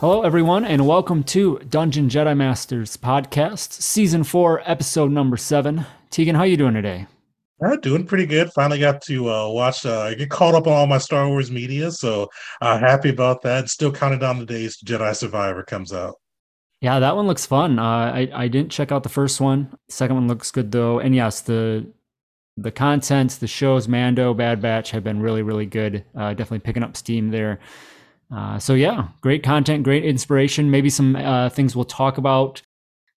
Hello, everyone, and welcome to Dungeon Jedi Masters podcast, season four, episode number seven. Tegan, how you doing today? Uh, doing pretty good. Finally got to uh, watch, uh, get caught up on all my Star Wars media, so uh, happy about that. Still counting down the days Jedi Survivor comes out. Yeah, that one looks fun. Uh, I I didn't check out the first one. Second one looks good though, and yes, the the content, the shows, Mando, Bad Batch have been really really good. Uh, definitely picking up steam there. Uh, so yeah, great content, great inspiration. Maybe some uh, things we'll talk about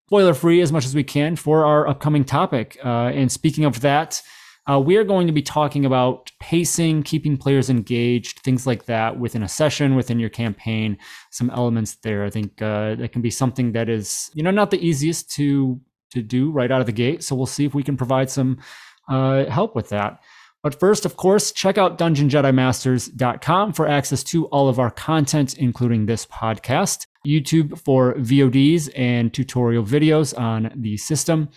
spoiler free as much as we can for our upcoming topic. Uh, and speaking of that, uh, we are going to be talking about pacing, keeping players engaged, things like that within a session, within your campaign. Some elements there. I think uh, that can be something that is, you know, not the easiest to to do right out of the gate. So we'll see if we can provide some uh, help with that. But first, of course, check out dungeonjedimasters.com for access to all of our content, including this podcast, YouTube for VODs and tutorial videos on the system,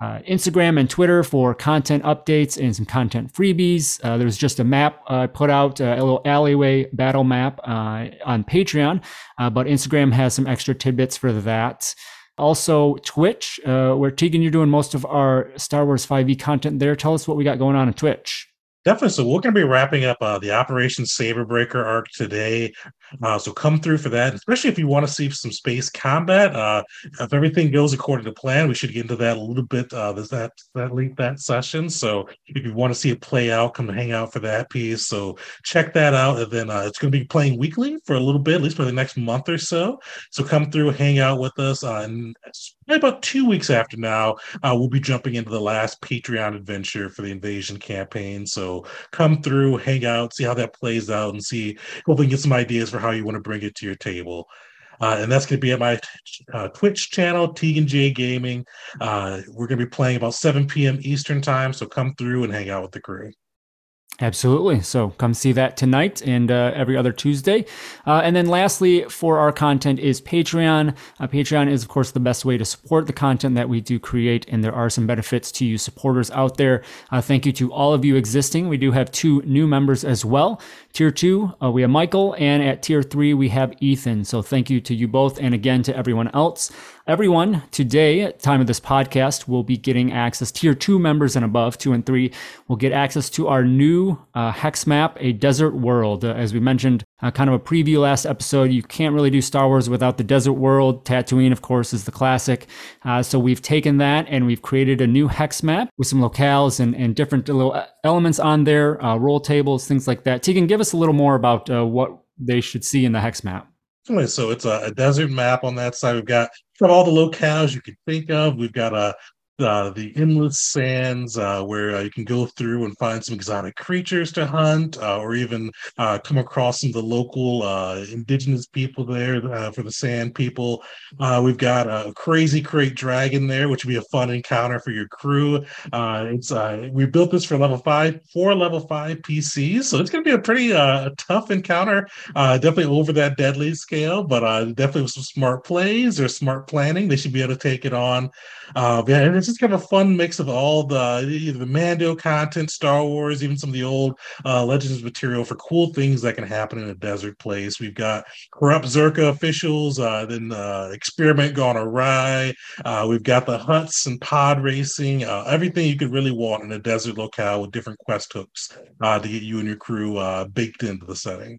uh, Instagram and Twitter for content updates and some content freebies. Uh, there's just a map I uh, put out, uh, a little alleyway battle map uh, on Patreon, uh, but Instagram has some extra tidbits for that. Also, Twitch, uh, where Tegan, you're doing most of our Star Wars 5e content there. Tell us what we got going on on Twitch. Definitely. So we're going to be wrapping up uh, the Operation Saber Breaker arc today. Uh, so come through for that, especially if you want to see some space combat. Uh, if everything goes according to plan, we should get into that a little bit. Uh, that that late that session. So if you want to see it play out, come hang out for that piece. So check that out, and then uh, it's going to be playing weekly for a little bit, at least for the next month or so. So come through, hang out with us. Uh, and about two weeks after now, uh, we'll be jumping into the last Patreon adventure for the invasion campaign. So come through, hang out, see how that plays out, and see hopefully get some ideas for how you want to bring it to your table. Uh, and that's going to be at my uh, Twitch channel, Tegan J Gaming. Uh, we're going to be playing about 7 p.m. Eastern time, so come through and hang out with the crew. Absolutely. So come see that tonight and uh, every other Tuesday. Uh, and then lastly, for our content is Patreon. Uh, Patreon is, of course, the best way to support the content that we do create. And there are some benefits to you supporters out there. Uh, thank you to all of you existing. We do have two new members as well. Tier two, uh, we have Michael. And at tier three, we have Ethan. So thank you to you both. And again, to everyone else. Everyone today, at time of this podcast, will be getting access. Tier two members and above, two and three, will get access to our new uh, hex map, a desert world. Uh, as we mentioned, uh, kind of a preview last episode, you can't really do Star Wars without the desert world. Tatooine, of course, is the classic. Uh, so we've taken that and we've created a new hex map with some locales and, and different little uh, elements on there, uh, roll tables, things like that. Tegan, give us a little more about what they should see in the hex map. So it's a, a, desert map on that side. We've got got all the locales you can think of. We've got a uh, the endless sands uh, where uh, you can go through and find some exotic creatures to hunt uh, or even uh, come across some of the local uh, indigenous people there for the sand people. We've got a crazy krayt dragon there which would be a fun encounter for your crew. It's we built this for level five four level five pcs so it's going to be a pretty tough encounter definitely over that deadly scale but definitely with some smart plays or smart planning they should be able to take it on. Yeah it's just kind of a fun mix of all the the Mando content, Star Wars, even some of the old uh, Legends material for cool things that can happen in a desert place. We've got corrupt Czerka officials, uh, then uh, experiment gone awry. Uh, we've got the Hutts and pod racing, uh, everything you could really want in a desert locale with different quest hooks uh, to get you and your crew baked into the setting.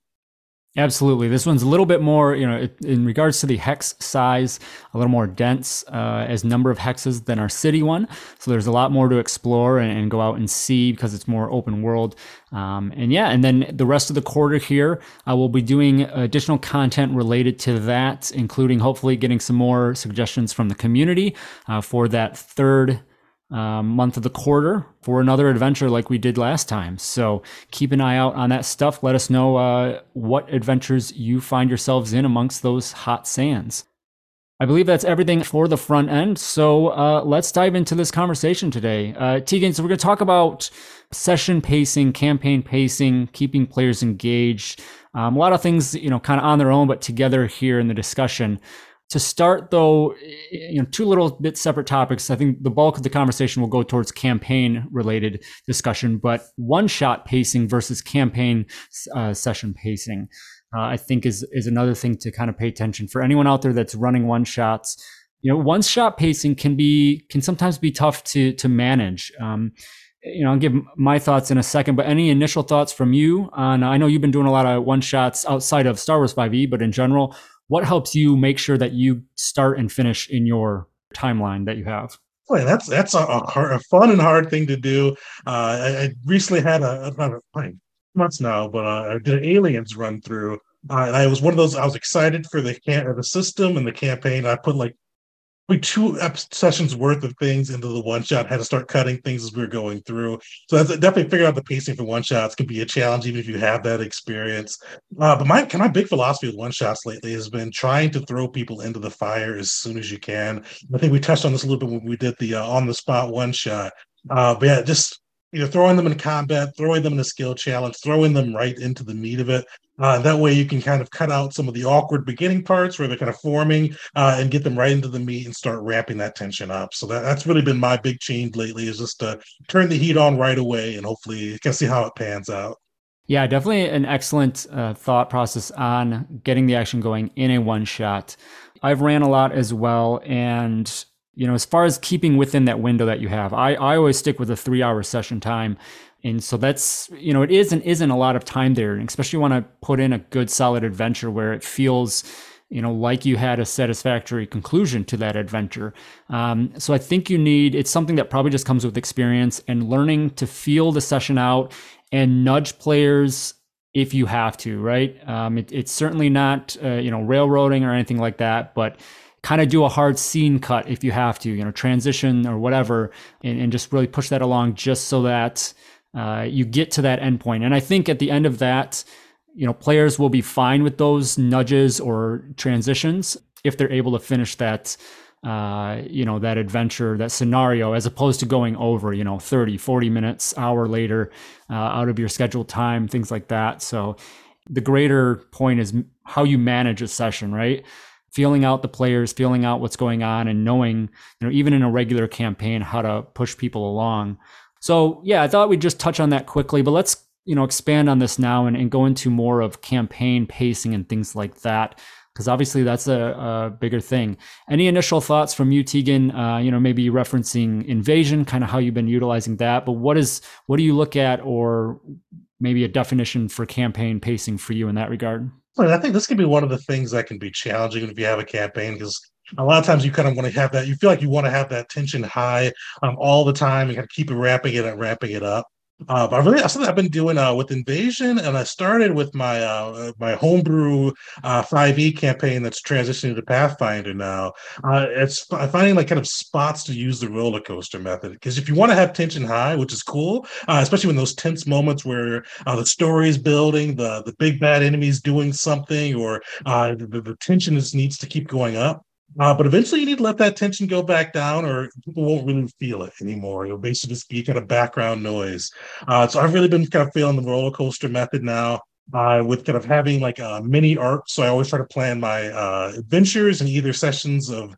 Absolutely. This one's a little bit more, you know, in regards to the hex size, a little more dense uh, as number of hexes than our city one. So there's a lot more to explore and, and go out and see because it's more open world. Um, and yeah, and then the rest of the quarter here, I will be doing additional content related to that, including hopefully getting some more suggestions from the community uh, for that third um, month of the quarter for another adventure like we did last time. So keep an eye out on that stuff. Let us know uh, what adventures you find yourselves in amongst those hot sands. I believe that's everything for the front end. So uh, let's dive into this conversation today. Uh, Tegan, so we're going to talk about session pacing, campaign pacing, keeping players engaged. Um, a lot of things, you know, kind of on their own, but together here in the discussion. To start, though, you know, two little bit separate topics. I think the bulk of the conversation will go towards campaign related discussion, but one shot pacing versus campaign uh, session pacing, uh, I think is is another thing to kind of pay attention for anyone out there that's running one shots. You know, one shot pacing can be can sometimes be tough to to manage. Um, you know, I'll give my thoughts in a second, but any initial thoughts from you on? I know you've been doing a lot of one shots outside of Star Wars 5e, but in general, what helps you make sure that you start and finish in your timeline that you have? Boy, that's that's a, a, hard, a fun and hard thing to do. Uh, I, I, recently had a, a, months now, but uh, I did an aliens run through, uh, and I was one of those. I was excited for the can- the system and the campaign. I put like we two sessions worth of things into the one shot. Had to start cutting things as we were going through. So that's definitely figuring out the pacing for one shots can be a challenge, even if you have that experience. Uh, but my of big philosophy with one shots lately has been trying to throw people into the fire as soon as you can. I think we touched on this a little bit when we did the uh, on the spot one shot. Uh, but yeah, just you know, throwing them in combat, throwing them in a skill challenge, throwing them right into the meat of it. Uh, that way, you can kind of cut out some of the awkward beginning parts where they're kind of forming uh, and get them right into the meat and start ramping that tension up. So that, that's really been my big change lately is just to turn the heat on right away and hopefully you can see how it pans out. Yeah, definitely an excellent uh, thought process on getting the action going in a one shot. I've ran a lot as well, and you know, as far as keeping within that window that you have, I, I always stick with a three hour session time. And so that's, you know, it is and isn't a lot of time there. And especially want to put in a good solid adventure where it feels, you know, like you had a satisfactory conclusion to that adventure. Um, so I think you need, it's something that probably just comes with experience and learning to feel the session out and nudge players if you have to, right? Um, it, it's certainly not, uh, you know, railroading or anything like that, but kind of do a hard scene cut if you have to, you know, transition or whatever, and, and just really push that along just so that uh, you get to that endpoint. And I think at the end of that, you know, players will be fine with those nudges or transitions if they're able to finish that uh, you know that adventure that scenario as opposed to going over you know 30 40 minutes hour later uh, out of your scheduled time things like that so the greater point is how you manage a session right feeling out the players, feeling out what's going on, and knowing, you know, even in a regular campaign, how to push people along. So yeah, I thought we'd just touch on that quickly, but let's you know expand on this now and, and go into more of campaign pacing and things like that because obviously that's a, a, bigger thing. Any initial thoughts from you, Tegan? Uh, you know, maybe referencing invasion, kind of how you've been utilizing that. But what is what do you look at, or maybe a definition for campaign pacing for you in that regard? I think this can be one of the things that can be challenging if you have a campaign because a lot of times you kind of want to have that. You feel like you want to have that tension high um, all the time. You got to keep it ramping it and ramping it up. Uh, but I really, something I've been doing uh, with Invasion, and I started with my uh, my homebrew uh, 5e campaign that's transitioning to Pathfinder now. Uh, it's finding like kind of spots to use the roller coaster method because if you want to have tension high, which is cool, uh, especially when those tense moments where the story is building, the the big bad enemy is doing something, or the, the tension is, needs to keep going up. Uh, but eventually, you need to let that tension go back down, or people won't really feel it anymore. It'll basically just be kind of background noise. Uh, so I've really been kind of feeling the roller coaster method now. Uh, with kind of having like a mini arc. So I always try to plan my uh, adventures in either sessions of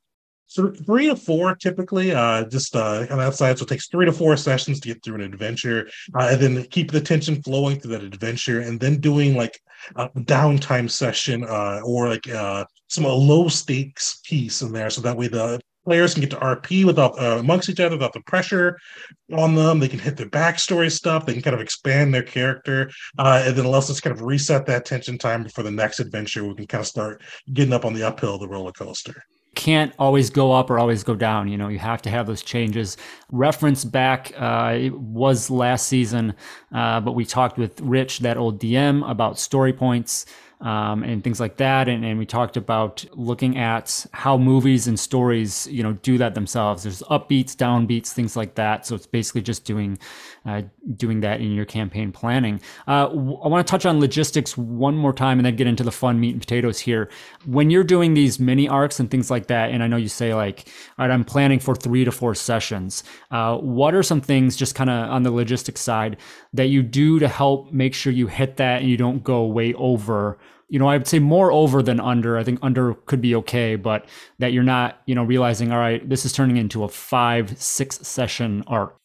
three to four typically, uh, just uh, on that side. So it takes three to four sessions to get through an adventure, uh, and then keep the tension flowing through that adventure, and then doing like a downtime session uh, or like uh, some low stakes piece in there, so that way the players can get to RP without uh, amongst each other without the pressure on them. They can hit their backstory stuff. They can kind of expand their character, uh, and then us kind of reset that tension time before the next adventure. We can kind of start getting up on the uphill of the roller coaster can't always go up or always go down. You know, you have to have those changes. Reference back, uh, it was last season, uh, but we talked with Rich, that old DM, about story points. um, and things like that. And, and we talked about looking at how movies and stories, you know, do that themselves. There's upbeats, downbeats, things like that. So it's basically just doing uh, doing that in your campaign planning. Uh, I want to touch on logistics one more time and then get into the fun meat and potatoes here. When you're doing these mini arcs and things like that, and I know you say like, all right, I'm planning for three to four sessions. Uh, what are some things just kind of on the logistics side that you do to help make sure you hit that and you don't go way over? you know, I'd say more over than under. I think under could be okay, but that you're not, you know, realizing, all right, this is turning into a five, six session arc.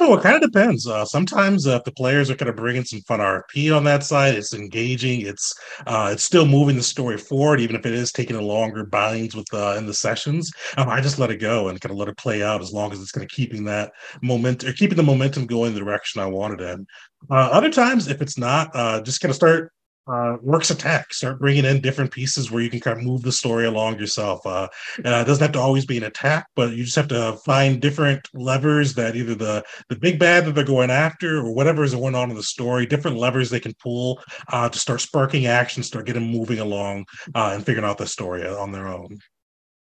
So it kind of depends. Uh, sometimes uh, if the players are kind of bringing some fun RP on that side, it's engaging. It's uh, it's still moving the story forward, even if it is taking a longer binds with uh, in the sessions. Um, I just let it go and kind of let it play out as long as it's kind of keeping that momentum or keeping the momentum going the direction I wanted in. Uh, other times, if it's not, uh, just kind of start uh, works attack. Start bringing in different pieces where you can kind of move the story along yourself. Uh, uh, it doesn't have to always be an attack, but you just have to find different levers that either the the big bad that they're going after or whatever is going on in the story, different levers they can pull uh, to start sparking action, start getting moving along, uh, and figuring out the story on their own.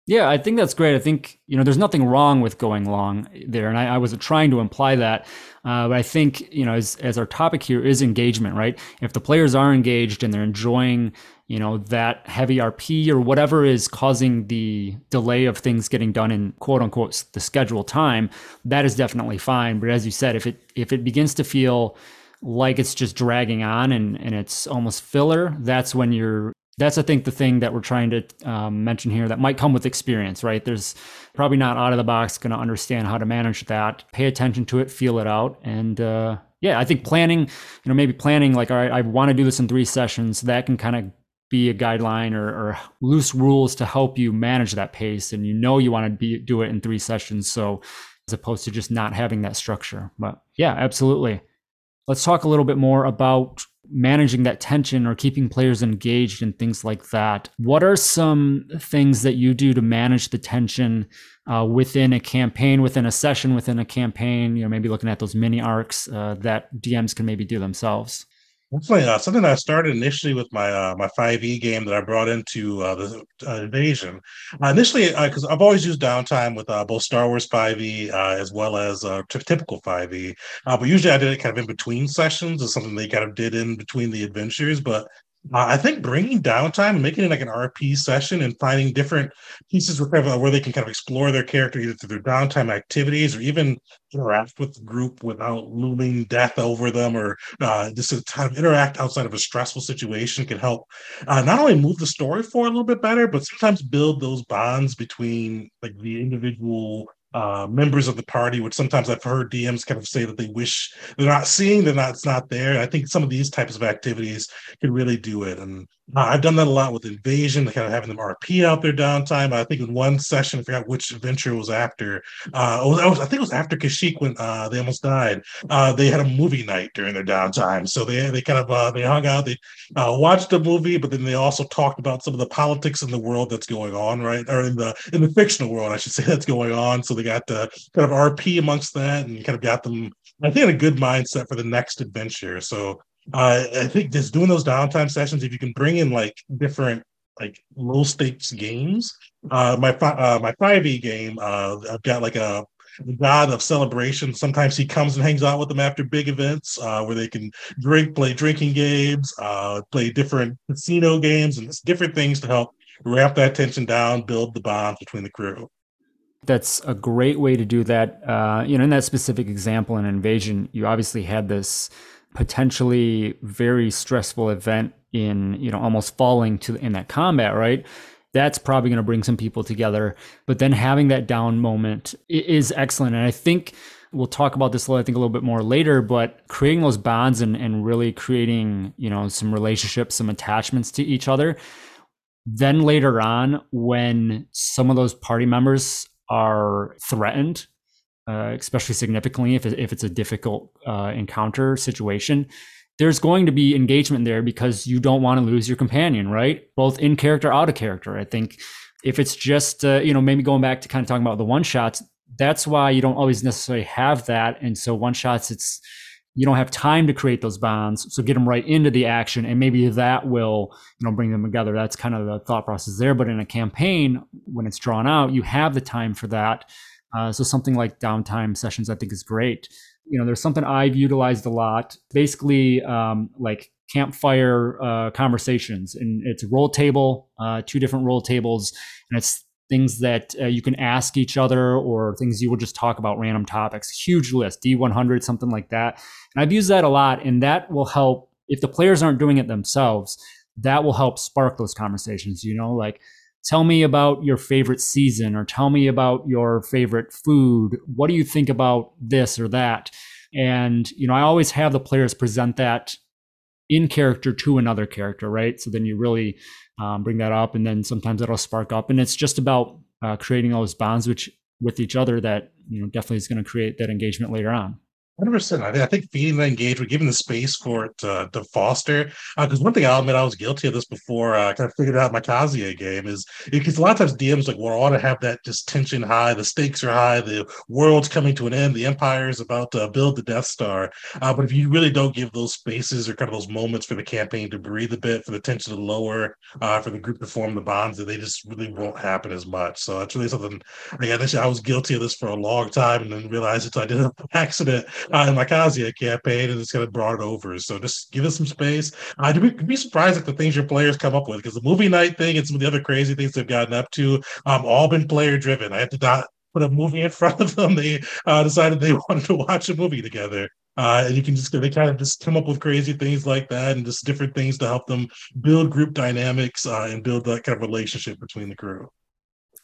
Yeah, I think that's great. I think you know there's nothing wrong with going long there, and I, I wasn't trying to imply that. Uh, but I think you know as as our topic here is engagement, right? If the players are engaged and they're enjoying you know that heavy RP or whatever is causing the delay of things getting done in quote unquote the schedule time, that is definitely fine. But as you said, if it if it begins to feel like it's just dragging on and, and it's almost filler, that's when you're that's I think the thing that we're trying to um, mention here that might come with experience, right? There's probably not out of the box going to understand how to manage that. Pay attention to it, feel it out, and uh, yeah, I think planning, you know, maybe planning like, all right, I want to do this in three sessions. That can kind of be a guideline or, or, loose rules to help you manage that pace, and you know you want to be, do it in three sessions. So as opposed to just not having that structure, but yeah, absolutely. Let's talk a little bit more about managing that tension or keeping players engaged and things like that. What are some things that you do to manage the tension uh, within a campaign, within a session, within a campaign? You know, maybe looking at those mini arcs uh, that DMs can maybe do themselves. Uh, something I started initially with my uh, my 5e game that I brought into uh, the uh, invasion. Uh, initially, because uh, I've always used downtime with both Star Wars 5e as well as t- typical 5e, but usually I did it kind of in between sessions. Is something they kind of did in between the adventures. But uh, I think bringing downtime and making it like an RP session and finding different pieces where, where they can kind of explore their character either through their downtime activities or even interact with the group without looming death over them or uh, just to kind of interact outside of a stressful situation can help uh, not only move the story forward a little bit better, but sometimes build those bonds between like the individual uh, members of the party, which sometimes I've heard DMs kind of say that they wish they're not seeing, they're not, it's not there. I think some of these types of activities can really do it. And I've done that a lot with Invasion, kind of having them RP out their downtime. I think in one session, I forgot which adventure was after. Uh, was, was, I think it was after Kashyyyk when uh, they almost died. Uh, they had a movie night during their downtime, so they they kind of uh, they hung out, they uh, watched a movie, but then they also talked about some of the politics in the world that's going on, right, or in the in the fictional world, I should say, that's going on. So they got to kind of RP amongst that, and kind of got them, I think, in a good mindset for the next adventure. So uh, I think just doing those downtime sessions, if you can bring in like different like low stakes games. Uh, my uh, my 5e game, uh, I've got like a god of celebration. Sometimes he comes and hangs out with them after big events uh, where they can drink, play drinking games, uh, play different casino games, and different things to help ramp that tension down, build the bonds between the crew. That's a great way to do that. Uh, you know, in that specific example in Invasion, you obviously had this potentially very stressful event in you know almost falling to in that combat right? That's probably going to bring some people together. But then having that down moment is excellent. And i think we'll talk about this a little, i think a little bit more later but creating those bonds and, and really creating you know some relationships some attachments to each other. Then later on when some of those party members are threatened uh, especially significantly if, if it's a difficult uh, encounter situation, there's going to be engagement there because you don't want to lose your companion, right? Both in character, out of character. I think if it's just, uh, you know, maybe going back to kind of talking about the one shots, that's why you don't always necessarily have that. And so one shots, it's, you don't have time to create those bonds so get them right into the action and maybe that will you know bring them together that's kind of the thought process there but in a campaign when it's drawn out you have the time for that uh, so something like downtime sessions i think is great you know there's something i've utilized a lot basically um, like campfire uh, conversations and it's a roll table uh, two different roll tables and it's things that uh, you can ask each other or things you will just talk about random topics. Huge list, D100, something like that. And I've used that a lot, and that will help if the players aren't doing it themselves. That will help spark those conversations. You know, like tell me about your favorite season or tell me about your favorite food. What do you think about this or that? And, you know, I always have the players present that in character to another character, right? So then you really um, bring that up, and then sometimes that'll spark up, and it's just about uh, creating those bonds which with each other that you know definitely is going to create that engagement later on. Hundred percent. I think feeding the engagement, giving the space for it to, to foster. Because uh, one thing I'll admit, I was guilty of this before. I uh, kind of figured out my Kazuya game is because a lot of times DMs like, well, I want to have that just tension high. The stakes are high. The world's coming to an end. The empire is about to build the Death Star. Uh, but if you really don't give those spaces or kind of those moments for the campaign to breathe a bit, for the tension to lower, uh, for the group to form the bonds, that they just really won't happen as much. So that's really something. Again, I was guilty of this for a long time, and then realized. So I did it accident uh, in campaign, and it's kind of brought over. So just give us some space. I'd be, be surprised at the things your players come up with because the movie night thing and some of the other crazy things they've gotten up to, um, all been player driven. I had to not put a movie in front of them. They uh, decided they wanted to watch a movie together. Uh, and you can just they kind of just come up with crazy things like that and just different things to help them build group dynamics uh, and build that kind of relationship between the crew.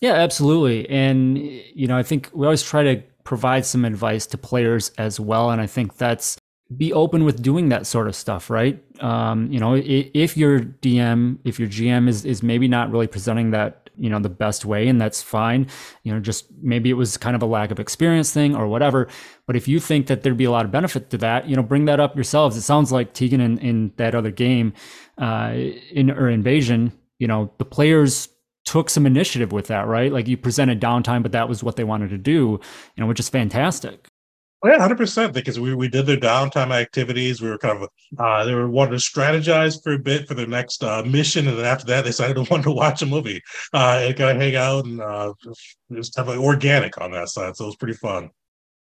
Yeah, absolutely. And you know, I think we always try to provide some advice to players as well. And I think that's be open with doing that sort of stuff, right? Um, you know, if your DM, if your GM is is maybe not really presenting that, you know, the best way, and that's fine. You know, just maybe it was kind of a lack of experience thing or whatever. But if you think that there'd be a lot of benefit to that, you know, bring that up yourselves. It sounds like Tegan in, in that other game, uh, in or invasion, you know, the players took some initiative with that, right? Like you presented downtime, but that was what they wanted to do, you know, which is fantastic. Oh, yeah, hundred percent. Because we, we did their downtime activities. We were kind of uh, they were wanting to strategize for a bit for their next uh, mission, and then after that, they decided to want to watch a movie uh, and kind of hang out and uh, just have like organic on that side. So it was pretty fun.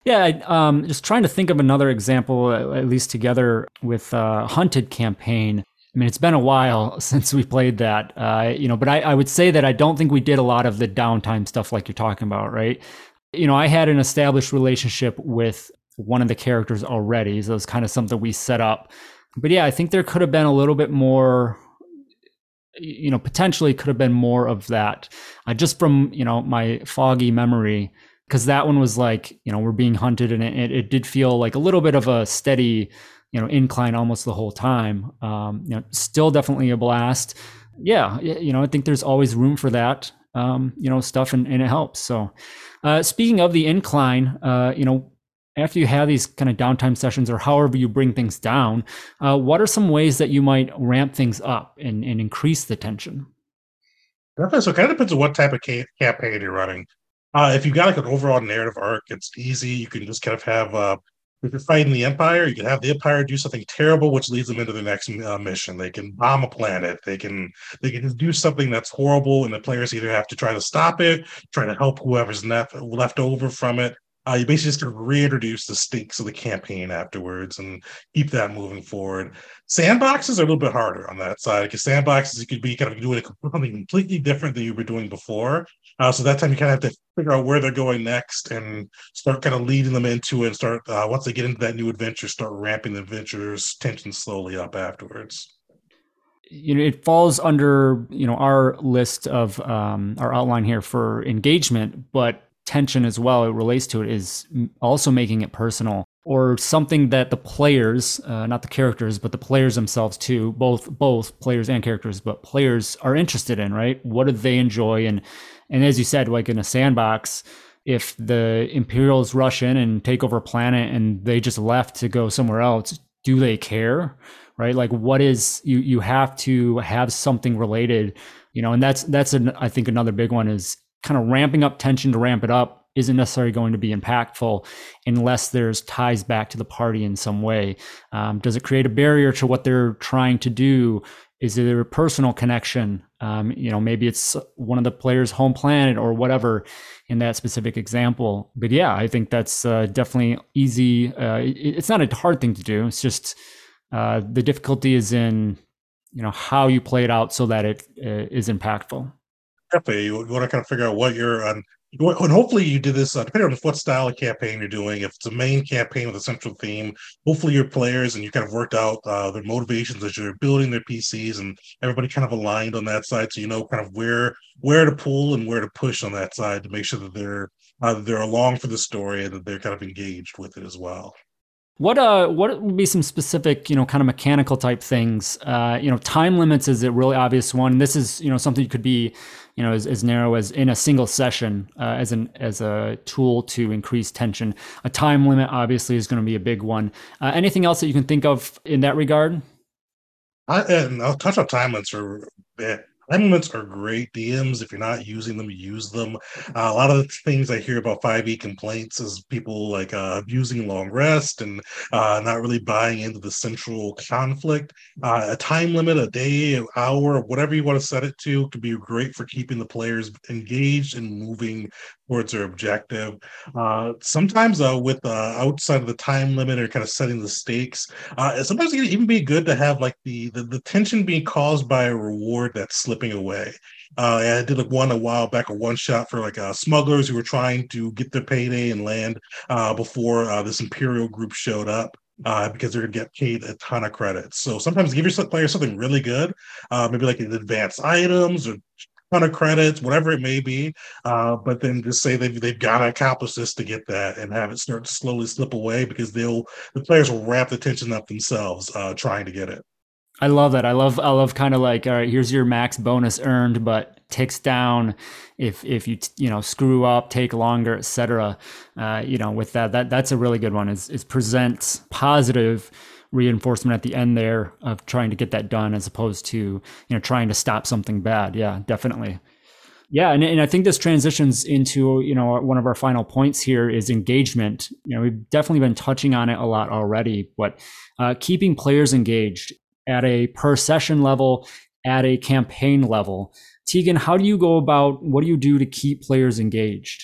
Yeah, um, just trying to think of another example, at least together with uh, Hunted campaign. I mean, it's been a while since we played that, uh, you know, but I, I would say that I don't think we did a lot of the downtime stuff like you're talking about, right? You know, I had an established relationship with one of the characters already. So it's kind of something we set up. But yeah, I think there could have been a little bit more, you know, potentially could have been more of that. Uh, just from, you know, my foggy memory, because that one was like, you know, we're being hunted and it, it did feel like a little bit of a steady you know incline almost the whole time. Um, you know, still definitely a blast. Yeah, you know, I think there's always room for that. Um, you know, stuff and, and it helps. So, uh, speaking of the incline, uh, you know, after you have these kind of downtime sessions or however you bring things down, uh, what are some ways that you might ramp things up and, and increase the tension? Definitely. So it kind of depends on what type of ca- campaign you're running. Uh, if you've got like an overall narrative arc, it's easy. You can just kind of have uh, if you're fighting the Empire, you can have the Empire do something terrible, which leads them into the next uh, mission. They can bomb a planet. They can they can do something that's horrible, and the players either have to try to stop it, try to help whoever's left left over from it, uh, you basically just reintroduce the stakes of the campaign afterwards and keep that moving forward. Sandboxes are a little bit harder on that side because sandboxes you could be kind of doing something completely different than you were doing before. Uh, so that time you kind of have to figure out where they're going next and start kind of leading them into it and start uh, once they get into that new adventure, start ramping the adventure's tension slowly up afterwards you know it falls under you know our list of um, our outline here for engagement but tension as well it relates to it is also making it personal or something that the players uh, not the characters but the players themselves too both both players and characters but players are interested in right? What do they enjoy? And and as you said like in a sandbox if the imperials rush in and take over a planet and they just left to go somewhere else do they care right? Like what is you you have to have something related you know and that's that's an i think another big one is kind of ramping up tension to ramp it up isn't necessarily going to be impactful unless there's ties back to the party in some way. Um, does it create a barrier to what they're trying to do? Is there a personal connection? Um, you know, maybe it's one of the players' home planet or whatever in that specific example. But yeah, I think that's uh, definitely easy. Uh, it, it's not a hard thing to do. It's just uh, the difficulty is in you know how you play it out so that it uh, is impactful. Definitely, you want to kind of figure out what you're on. And hopefully, you do this uh, depending on what style of campaign you're doing. If it's a main campaign with a central theme, hopefully your players and you kind of worked out uh, their motivations as you're building their PCs, and everybody kind of aligned on that side, so you know kind of where where to pull and where to push on that side to make sure that they're uh, they're along for the story and that they're kind of engaged with it as well. What uh what would be some specific, you know, kind of mechanical type things? Uh, you know, time limits is a really obvious one. This is, you know, something you could be, you know, as, as narrow as in a single session uh, as an as a tool to increase tension. A time limit obviously is going to be a big one. Uh, anything else that you can think of in that regard? I, and I'll touch on time limits for a bit. Limits are great DMs. If you're not using them, use them. Uh, a lot of the things I hear about 5e complaints is people like uh, abusing long rest and uh, not really buying into the central conflict. Uh, a time limit, a day, an hour, whatever you want to set it to, could be great for keeping the players engaged and moving towards their objective. Uh, sometimes, uh, with outside of the time limit or kind of setting the stakes, sometimes it can even be good to have like the, the, the tension being caused by a reward that's slipping away. Uh, I did like one a while back, a one shot for like uh, smugglers who were trying to get their payday and land uh, before uh, this Imperial group showed up. Uh, because they're gonna get paid a ton of credits. So sometimes give your player something really good, uh, maybe like an advanced items or ton of credits, whatever it may be. Uh, but then just say they've they've got to accomplish this to get that, and have it start to slowly slip away because they'll the players will wrap the tension up themselves uh, trying to get it. I love that. I love I love kind of like all right, here's your max bonus earned, but ticks down if if you you know screw up, take longer, etc. Uh, you know, with that that that's a really good one. Is is present positive reinforcement at the end there of trying to get that done as opposed to you know trying to stop something bad. Yeah, definitely. Yeah, and, and I think this transitions into you know one of our final points here is engagement. You know, we've definitely been touching on it a lot already, but uh, keeping players engaged at a per session level, at a campaign level. Tegan, how do you go about what do you do to keep players engaged?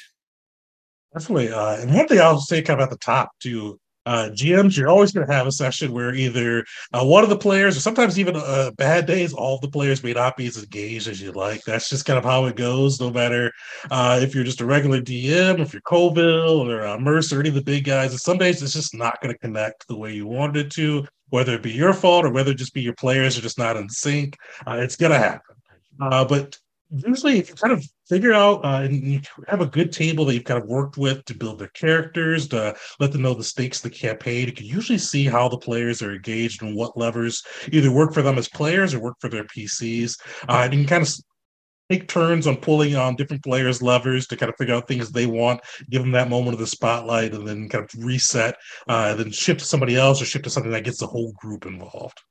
Definitely. Uh, and one thing I'll say kind of at the top too uh, GMs, you're always going to have a session where either uh, one of the players, or sometimes even uh, bad days, all the players may not be as engaged as you'd like. That's just kind of how it goes. No matter uh, if you're just a regular DM, if you're Colville or uh, Mercer, or any of the big guys, and some days it's just not going to connect the way you wanted it to. Whether it be your fault or whether it just be your players are just not in sync, uh, it's going to happen. but usually if you kind of figure out uh, and you have a good table that you've kind of worked with to build their characters to let them know the stakes of the campaign you can usually see how the players are engaged and what levers either work for them as players or work for their pcs uh, and you can kind of take turns on pulling on different players levers to kind of figure out things they want give them that moment of the spotlight and then kind of reset uh, then shift to somebody else or shift to something that gets the whole group involved.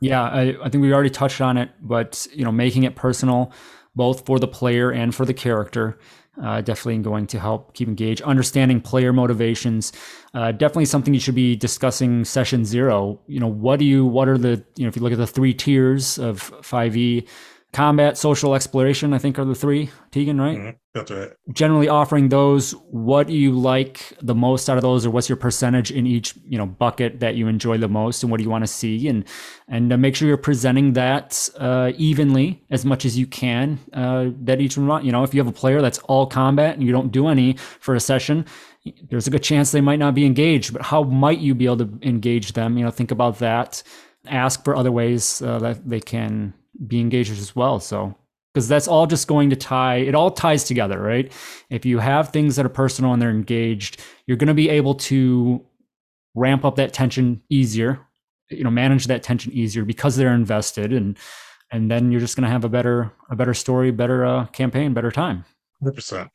Yeah I, I think we already touched on it but you know making it personal both for the player and for the character. Uh, definitely going to help keep engaged. Understanding player motivations, uh, definitely something you should be discussing session zero. You know, what do you, what are the, you know, if you look at the three tiers of 5e, combat, social exploration, I think are the three. Tegan, right? Mm-hmm. That's right. Generally offering those, what do you like the most out of those, or what's your percentage in each, you know, bucket that you enjoy the most, and what do you want to see, and and uh, make sure you're presenting that uh, evenly as much as you can. Uh, that each one, you know, if you have a player that's all combat and you don't do any for a session, there's a good chance they might not be engaged. But how might you be able to engage them? You know, think about that. Ask for other ways uh, that they can be engaged as well. So, because that's all just going to tie, it all ties together, right? If you have things that are personal and they're engaged, you're going to be able to ramp up that tension easier, you know, manage that tension easier because they're invested and, and then you're just going to have a better, a better story, better uh, campaign, better time. 100%.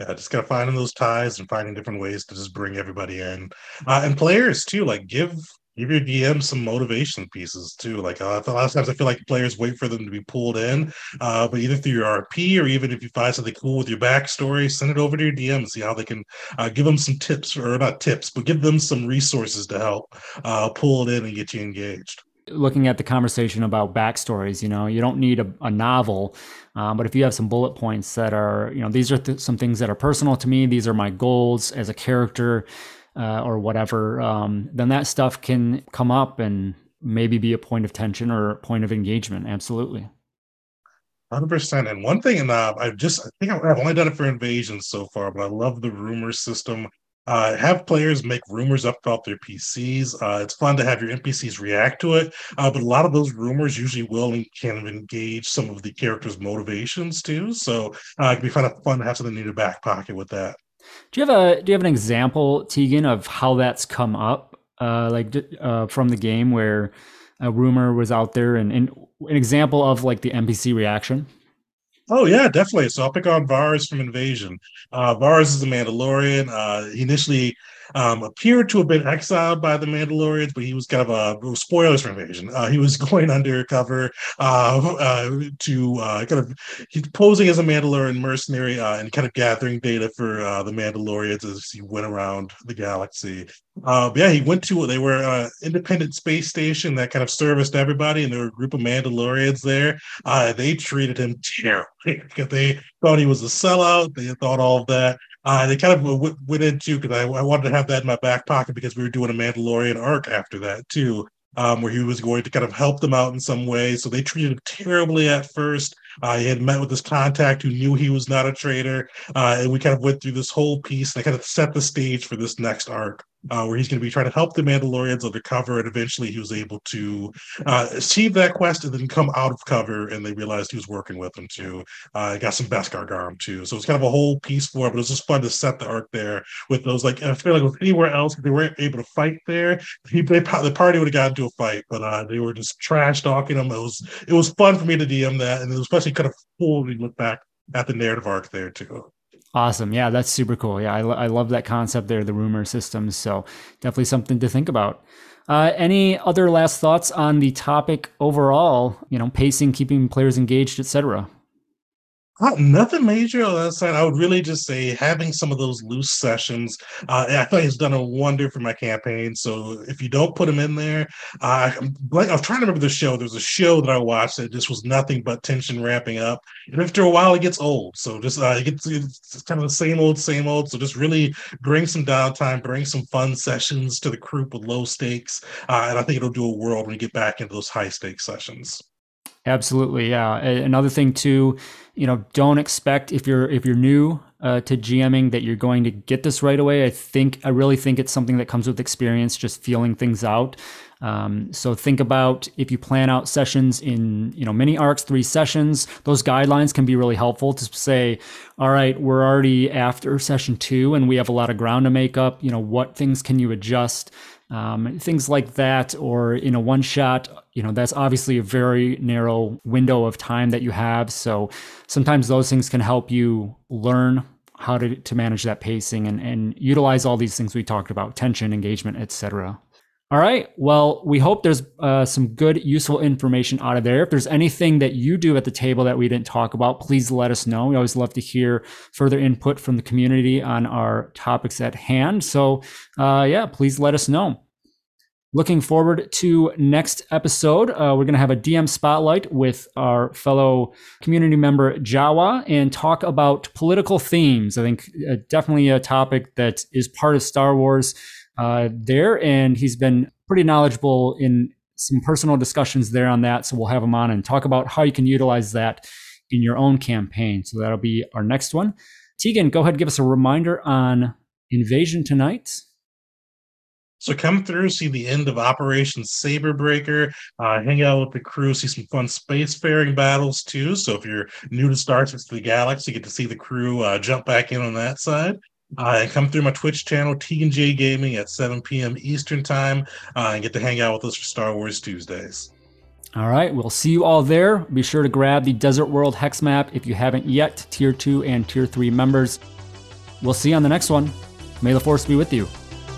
Yeah, just gotta finding those ties and finding different ways to just bring everybody in, uh, and players too. Like give give your DM some motivation pieces too. Like uh, a lot of times, I feel like players wait for them to be pulled in, uh, but either through your RP or even if you find something cool with your backstory, send it over to your DM and see how they can uh, give them some tips or not tips, but give them some resources to help uh, pull it in and get you engaged looking at the conversation about backstories, you know, you don't need a, a novel, um, but if you have some bullet points that are, you know, these are th- some things that are personal to me, these are my goals as a character uh, or whatever, um, then that stuff can come up and maybe be a point of tension or a point of engagement. Absolutely. Hundred percent. And one thing, and uh, I've just I think I've only done it for invasions so far, but I love the rumor system. Uh, have players make rumors up about their PCs. Uh, it's fun to have your NPCs react to it, uh, but a lot of those rumors usually will and of engage some of the characters' motivations too. So uh, it can be kind of fun to have something in your back pocket with that. Do you have a Do you have an example, Tegan, of how that's come up, uh, like uh, from the game where a rumor was out there, and, and an example of like the NPC reaction? Oh yeah, definitely. So I'll pick on Vars from Invasion. Uh, Vars is a Mandalorian. Uh, he initially um, appeared to have been exiled by the Mandalorians, but he was kind of a spoilers for Invasion. Uh, he was going undercover uh, uh, to uh, kind of he's posing as a Mandalorian mercenary uh, and kind of gathering data for uh, the Mandalorians as he went around the galaxy. Uh, yeah, he went to they were uh, independent space station that kind of serviced everybody, and there were a group of Mandalorians there. Uh, they treated him terribly because they thought he was a sellout. They thought all of that. Uh, they kind of w- went into because I, I, wanted to have that in my back pocket because we were doing a Mandalorian arc after that too, um, where he was going to kind of help them out in some way. So they treated him terribly at first. Uh, he had met with his contact who knew he was not a traitor, uh, and we kind of went through this whole piece and I kind of set the stage for this next arc uh, where he's going to be trying to help the Mandalorians undercover, and eventually he was able to uh, achieve that quest and then come out of cover, and they realized he was working with them too. Uh, got some Beskar'gam too, so it's kind of a whole piece for it. But it was just fun to set the arc there with those. Like I feel like with anywhere else, they weren't able to fight there, he, they, the party would have gotten into a fight, but uh, they were just trash talking them. It was it was fun for me to DM that, and it was especially kind of fully look back at the narrative arc there too. Awesome. Yeah, that's super cool. Yeah, I, I love that concept there, the rumor systems. So definitely something to think about. Uh, any other last thoughts on the topic overall? You know, pacing, keeping players engaged, etc. Uh, nothing major on that side. I would really just say having some of those loose sessions. Uh, I think it's done a wonder for my campaign. So if you don't put them in there, uh, like I'm trying to remember the show. There's a show that I watched that just was nothing but tension ramping up. And after a while, it gets old. So just uh, it gets it's kind of the same old, same old. So just really bring some downtime, bring some fun sessions to the group with low stakes, uh, and I think it'll do a world when you get back into those high stakes sessions. Absolutely, yeah. Another thing too, you know, don't expect if you're if you're new uh, to GMing that you're going to get this right away. I think I really think it's something that comes with experience, just feeling things out. Um, so think about if you plan out sessions in you know mini arcs, three sessions. Those guidelines can be really helpful to say, all right, we're already after session two, and we have a lot of ground to make up. You know, what things can you adjust? um, things like that, or in a one shot, you know, that's obviously a very narrow window of time that you have. So sometimes those things can help you learn how to, to manage that pacing and, and utilize all these things we talked about tension, engagement, etc. All right. Well, we hope there's uh, some good, useful information out of there. If there's anything that you do at the table that we didn't talk about, please let us know. We always love to hear further input from the community on our topics at hand. So, uh, yeah, please let us know. Looking forward to next episode. Uh, we're going to have a DM spotlight with our fellow community member Jawa and talk about political themes. I think uh, definitely a topic that is part of Star Wars uh, there, and he's been pretty knowledgeable in some personal discussions there on that. So we'll have him on and talk about how you can utilize that in your own campaign. So that'll be our next one. Tegan, go ahead, give us a reminder on Invasion tonight. So come through, see the end of Operation Saberbreaker, uh, hang out with the crew, see some fun spacefaring battles too. So if you're new to Star Trek to the Galaxy, you get to see the crew uh, jump back in on that side. Uh, and come through my Twitch channel, T&J Gaming, at 7 p.m. Eastern Time, uh, and get to hang out with us for Star Wars Tuesdays. All right, we'll see you all there. Be sure to grab the Desert World Hex map if you haven't yet, Tier 2 and Tier 3 members. We'll see you on the next one. May the Force be with you.